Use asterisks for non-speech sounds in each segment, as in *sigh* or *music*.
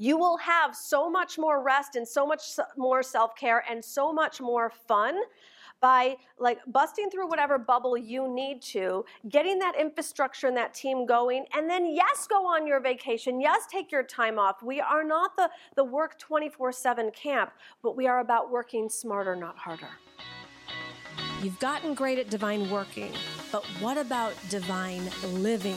You will have so much more rest and so much more self care and so much more fun by like busting through whatever bubble you need to, getting that infrastructure and that team going, and then yes, go on your vacation. Yes, take your time off. We are not the, the work 24 7 camp, but we are about working smarter, not harder. You've gotten great at divine working, but what about divine living?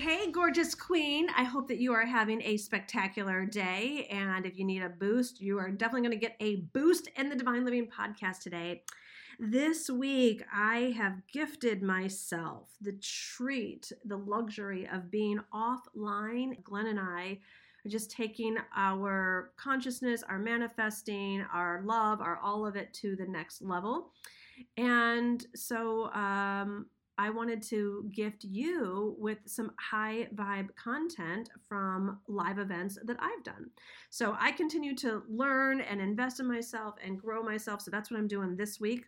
Hey, gorgeous queen. I hope that you are having a spectacular day. And if you need a boost, you are definitely going to get a boost in the Divine Living podcast today. This week, I have gifted myself the treat, the luxury of being offline. Glenn and I are just taking our consciousness, our manifesting, our love, our all of it to the next level. And so, um, I wanted to gift you with some high vibe content from live events that I've done. So I continue to learn and invest in myself and grow myself. So that's what I'm doing this week.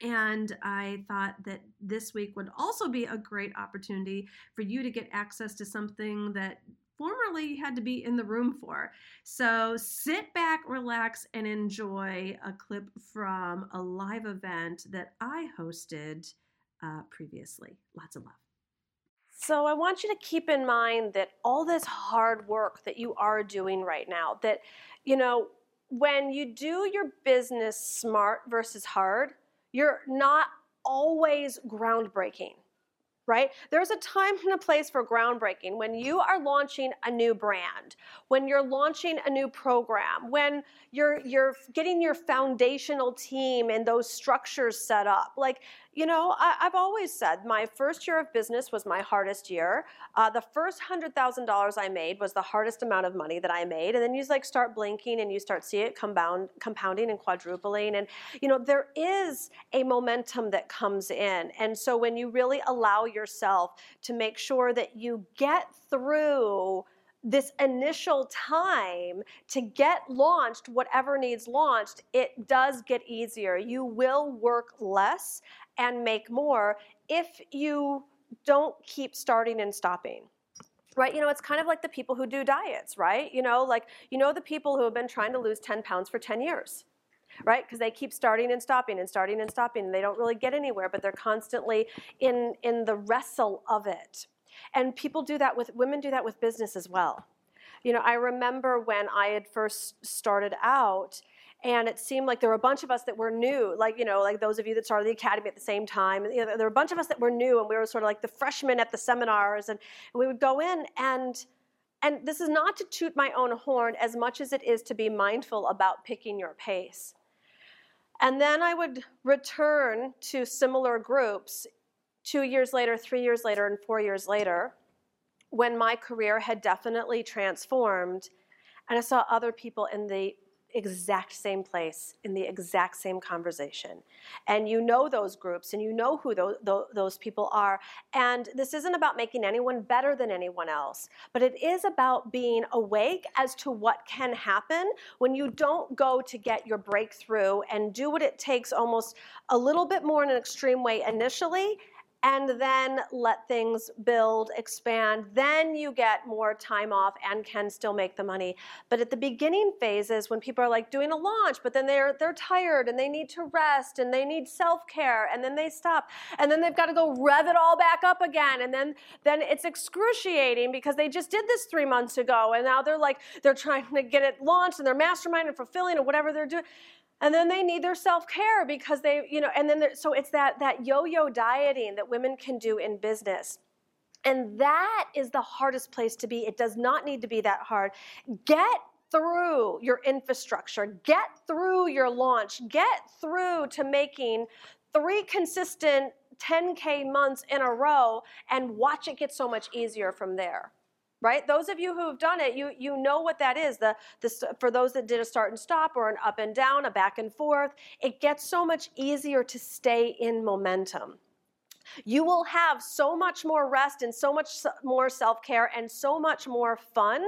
And I thought that this week would also be a great opportunity for you to get access to something that formerly you had to be in the room for. So sit back, relax, and enjoy a clip from a live event that I hosted uh, previously. Lots of love. So I want you to keep in mind that all this hard work that you are doing right now, that, you know, when you do your business smart versus hard, you're not always groundbreaking, right? There's a time and a place for groundbreaking when you are launching a new brand, when you're launching a new program, when you're you're getting your foundational team and those structures set up. Like you know, I, have always said my first year of business was my hardest year. Uh, the first hundred thousand dollars I made was the hardest amount of money that I made, and then you like start blinking and you start see it compound, compounding and quadrupling, and you know there is a momentum that comes in, and so when you really allow yourself to make sure that you get through this initial time to get launched, whatever needs launched, it does get easier. You will work less and make more if you don't keep starting and stopping right? You know it's kind of like the people who do diets right? You know like you know the people who have been trying to lose 10 pounds for 10 years right? Because they keep starting and stopping and starting and stopping and they don't really get anywhere but they're constantly in in the wrestle of it and people do that with women do that with business as well. You know i remember when i had first started out and it seemed like there were a bunch of us that were new like you know like those of you that started the academy at the same time you know, there were a bunch of us that were new and we were sort of like the freshmen at the seminars and, we would go in and and this is not to toot my own horn as much as it is to be mindful about picking your pace. And then i would return to similar groups two years later three years later and four years later when my career had definitely transformed and i saw other people in the exact same place in the exact same conversation. And you know those groups and you know who those, people are. And this isn't about making anyone better than anyone else, but it is about being awake as to what can happen when you don't go to get your breakthrough and do what it takes almost a little bit more in an extreme way initially and then let things build, expand. Then you get more time off and can still make the money. But at the beginning phases, when people are like doing a launch, but then they're they're tired and they need to rest and they need self-care, and then they stop, and then they've got to go rev it all back up again, and then then it's excruciating because they just did this three months ago, and now they're like they're trying to get it launched and they're mastermind and fulfilling and whatever they're doing and then they need their self-care because they you know and then so it's that that yo-yo dieting that women can do in business. And that is the hardest place to be. It does not need to be that hard. Get through your infrastructure. Get through your launch. Get through to making three consistent 10k months in a row and watch it get so much easier from there right? Those of you who have done it, you, you know what that is. The, the, for those that did a start and stop or an up and down, a back and forth, it gets so much easier to stay in momentum. You will have so much more rest and so much more self care and so much more fun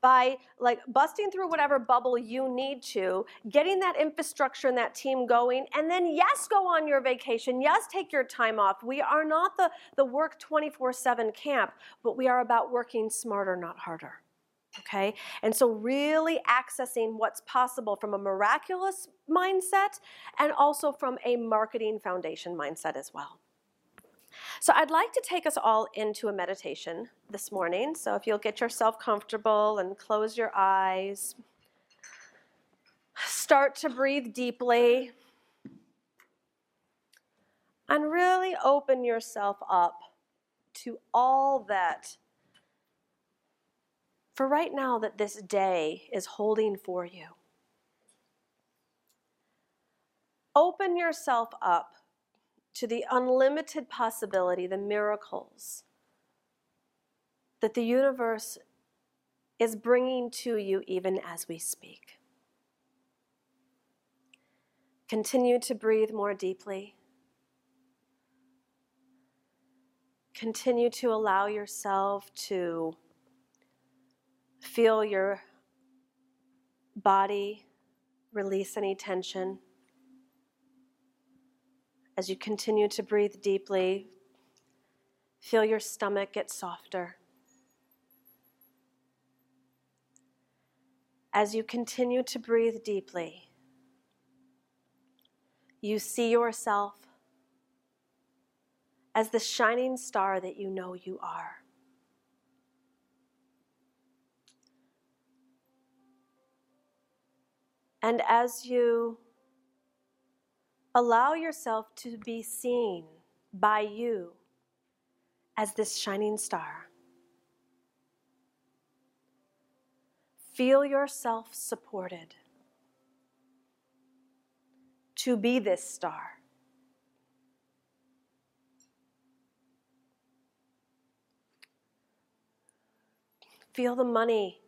by like busting through whatever bubble you need to, getting that infrastructure and that team going, and then yes, go on your vacation. Yes, take your time off. We are not the, the work 24-7 camp, but we are about working smarter, not harder. Okay? And so really accessing what's possible from a miraculous mindset and also from a marketing foundation mindset as well. So I'd like to take us all into a meditation this morning. So if you'll get yourself comfortable and close your eyes, start to breathe deeply, and really open yourself up to all that for right now that this day is holding for you. Open yourself up to the unlimited possibility, the miracles that the universe is bringing to you even as we speak. Continue to breathe more deeply. Continue to allow yourself to feel your body release any tension. As you continue to breathe deeply, feel your stomach get softer. As you continue to breathe deeply, you see yourself as the shining star that you know you are. And as you Allow yourself to be seen by you as this shining star. Feel yourself supported to be this star. Feel the money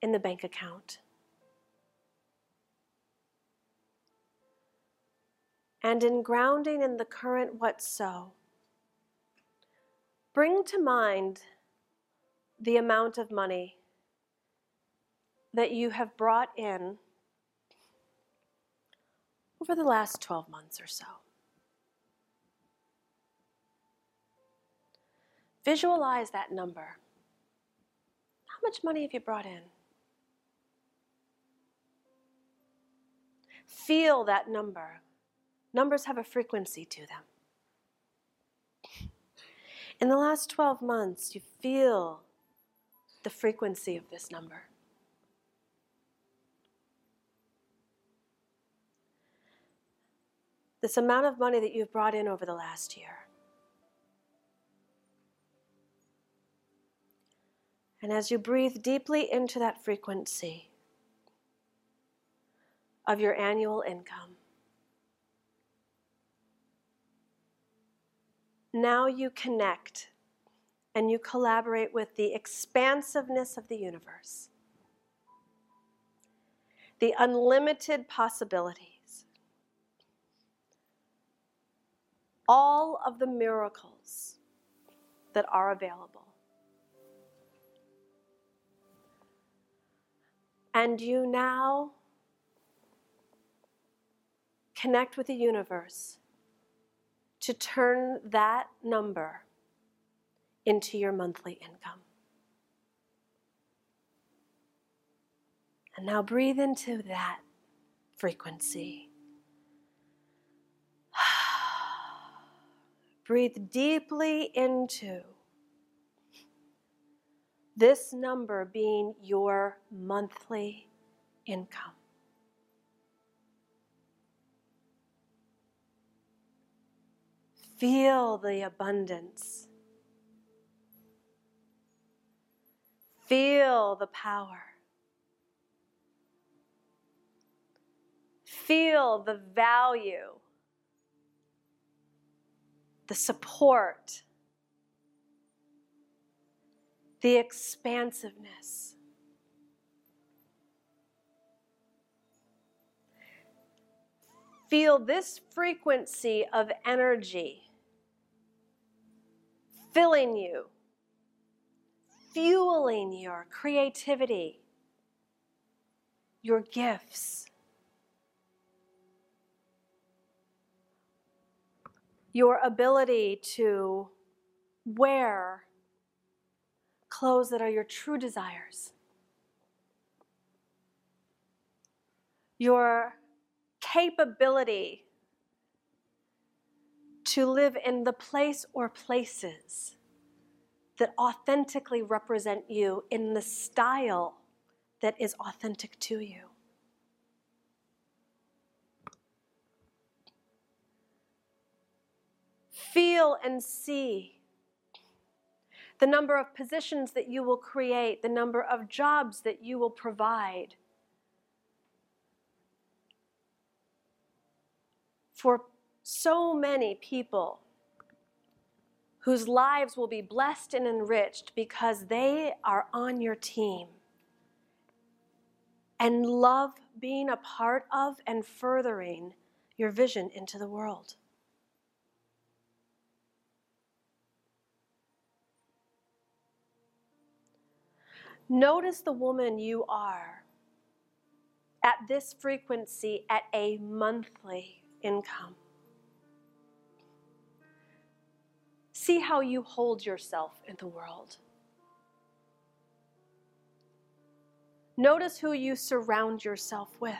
in the bank account. And in grounding in the current what so, bring to mind the amount of money that you have brought in over the last 12 months or so. Visualize that number. How much money have you brought in? Feel that number. Numbers have a frequency to them. In the last 12 months, you feel the frequency of this number. This amount of money that you've brought in over the last year. And as you breathe deeply into that frequency of your annual income, now you connect and you collaborate with the expansiveness of the universe, the unlimited possibilities, all of the miracles that are available. And you now connect with the universe to turn that number into your monthly income. And now breathe into that frequency. *sighs* breathe deeply into this number being your monthly income. Feel the abundance. Feel the power. Feel the value, the support, the expansiveness. Feel this frequency of energy filling you, fueling your creativity, your gifts. Your ability to wear clothes that are your true desires. Your capability to live in the place or places that authentically represent you in the style that is authentic to you. Feel and see the number of positions that you will create, the number of jobs that you will provide. For so many people whose lives will be blessed and enriched because they are on your team and love being a part of and furthering your vision into the world. Notice the woman you are at this frequency at a monthly income. See how you hold yourself in the world. Notice who you surround yourself with,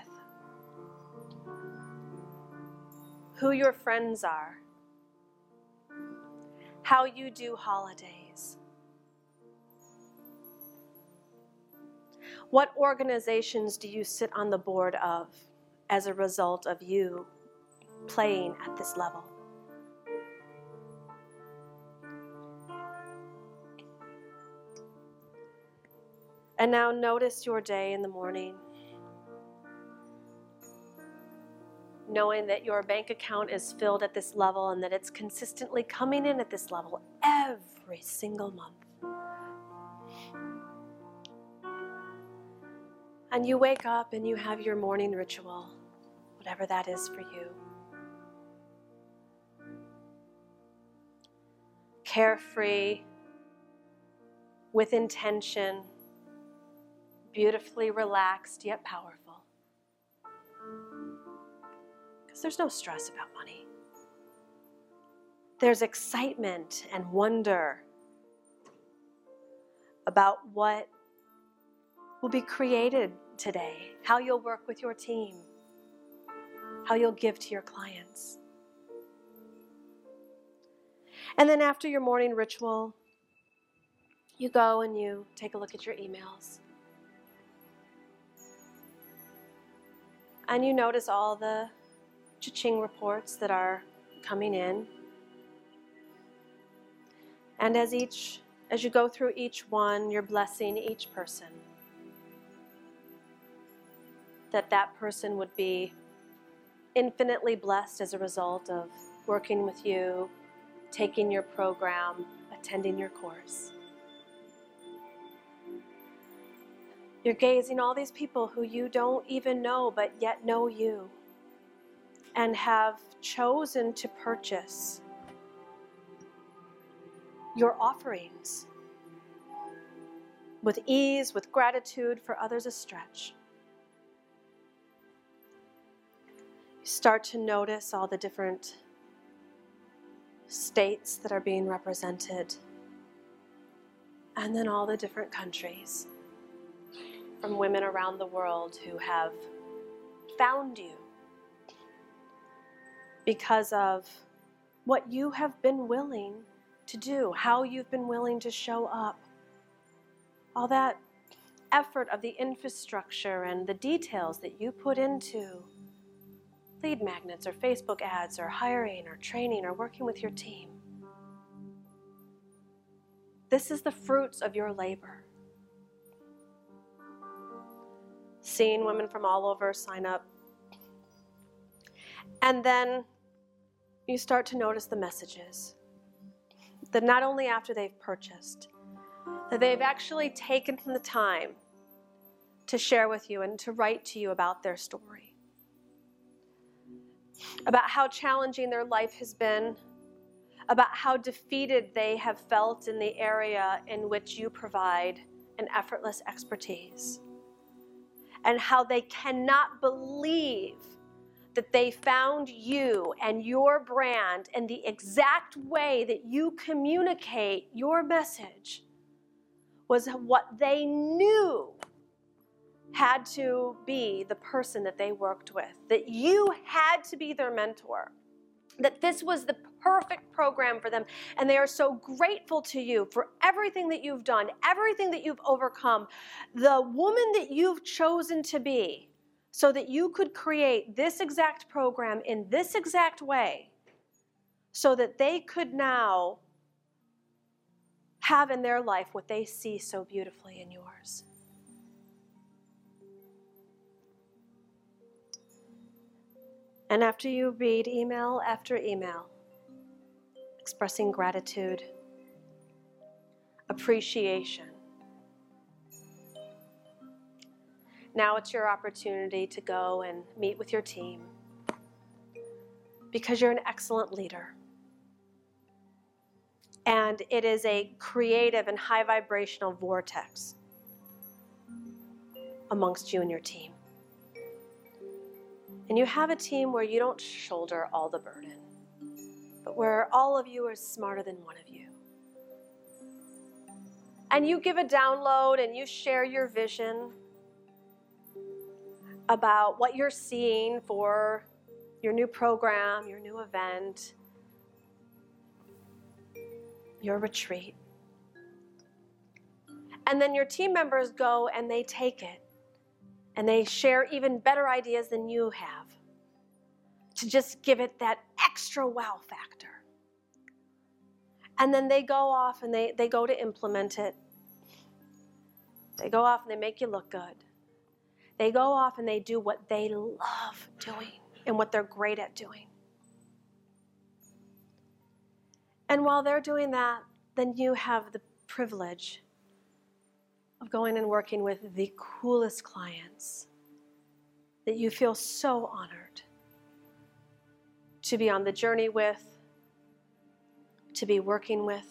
who your friends are, how you do holidays. What organizations do you sit on the board of as a result of you playing at this level? And now notice your day in the morning. Knowing that your bank account is filled at this level and that it's consistently coming in at this level every single month. And you wake up and you have your morning ritual, whatever that is for you. Carefree, with intention, beautifully relaxed yet powerful. Because there's no stress about money. There's excitement and wonder about what will be created today, how you'll work with your team, how you'll give to your clients. And then after your morning ritual, you go and you take a look at your emails. And you notice all the cha-ching reports that are coming in. And as each as you go through each one, you're blessing each person that that person would be infinitely blessed as a result of working with you, taking your program, attending your course. You're gazing all these people who you don't even know but yet know you and have chosen to purchase your offerings with ease, with gratitude, for others a stretch. You start to notice all the different states that are being represented, and then all the different countries from women around the world who have found you because of what you have been willing to do, how you've been willing to show up. All that effort of the infrastructure and the details that you put into lead magnets or Facebook ads or hiring or training or working with your team. This is the fruits of your labor. Seeing women from all over sign up. And then you start to notice the messages that not only after they've purchased, that they've actually taken the time to share with you and to write to you about their story, about how challenging their life has been, about how defeated they have felt in the area in which you provide an effortless expertise, and how they cannot believe that they found you and your brand and the exact way that you communicate your message was what they knew had to be the person that they worked with, that you had to be their mentor, that this was the perfect program for them. And they are so grateful to you for everything that you've done, everything that you've overcome, the woman that you've chosen to be, so that you could create this exact program in this exact way, so that they could now have in their life what they see so beautifully in yours. And after you read email after email, expressing gratitude, appreciation, now it's your opportunity to go and meet with your team because you're an excellent leader. And it is a creative and high vibrational vortex amongst you and your team. And you have a team where you don't shoulder all the burden, but where all of you are smarter than one of you. And you give a download and you share your vision about what you're seeing for your new program, your new event, your retreat. And then your team members go and they take it and they share even better ideas than you have to just give it that extra wow factor. And then they go off and they, they go to implement it. They go off and they make you look good. They go off and they do what they love doing and what they're great at doing. And while they're doing that, then you have the privilege of going and working with the coolest clients that you feel so honored to be on the journey with, to be working with,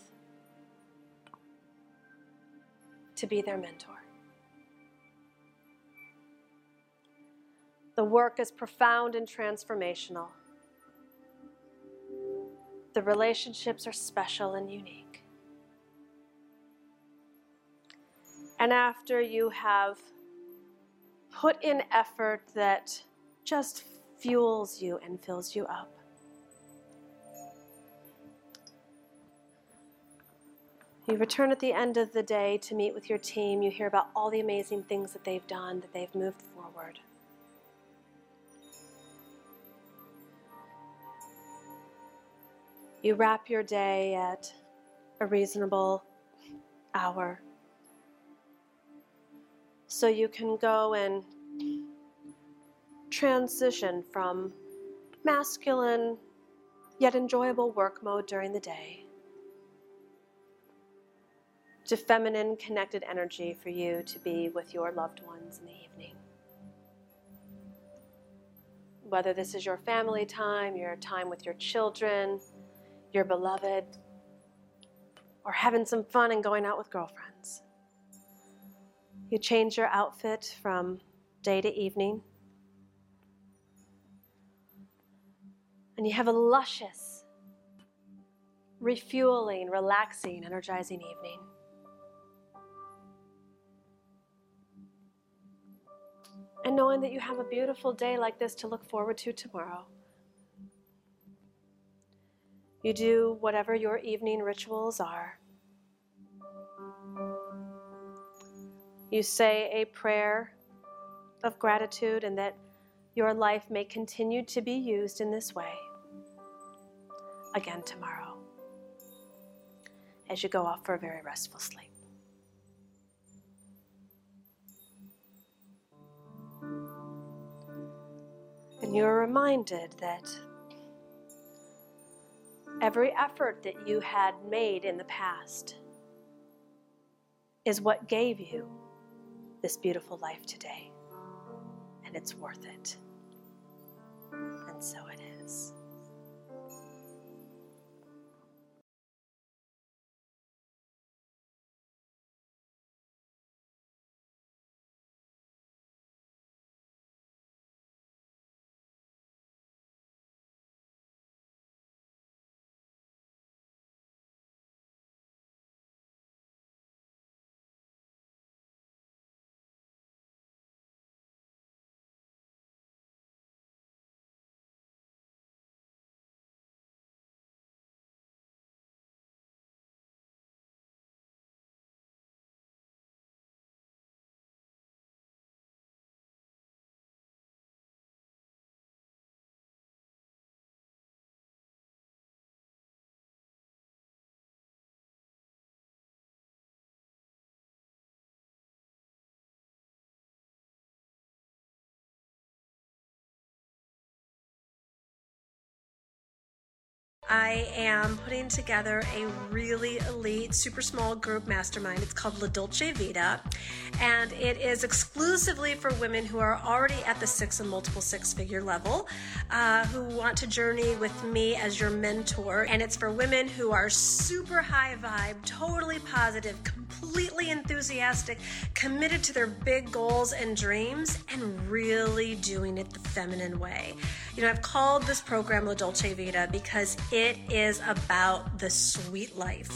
to be their mentor. The work is profound and transformational. The relationships are special and unique. And after you have put in effort that just fuels you and fills you up, You return at the end of the day to meet with your team. You hear about all the amazing things that they've done, that they've moved forward. You wrap your day at a reasonable hour so you can go and transition from masculine yet enjoyable work mode during the day to feminine connected energy for you to be with your loved ones in the evening. Whether this is your family time, your time with your children, your beloved, or having some fun and going out with girlfriends. You change your outfit from day to evening. And you have a luscious, refueling, relaxing, energizing evening. And knowing that you have a beautiful day like this to look forward to tomorrow. You do whatever your evening rituals are. You say a prayer of gratitude and that your life may continue to be used in this way again tomorrow as you go off for a very restful sleep. And you're reminded that every effort that you had made in the past is what gave you this beautiful life today. And it's worth it. And so it is. I am putting together a really elite, super small group mastermind. It's called La Dolce Vita, and it is exclusively for women who are already at the six and multiple six figure level, uh, who want to journey with me as your mentor. And it's for women who are super high vibe, totally positive, completely enthusiastic, committed to their big goals and dreams, and really doing it the feminine way. You know, I've called this program La Dolce Vita because it is about the sweet life.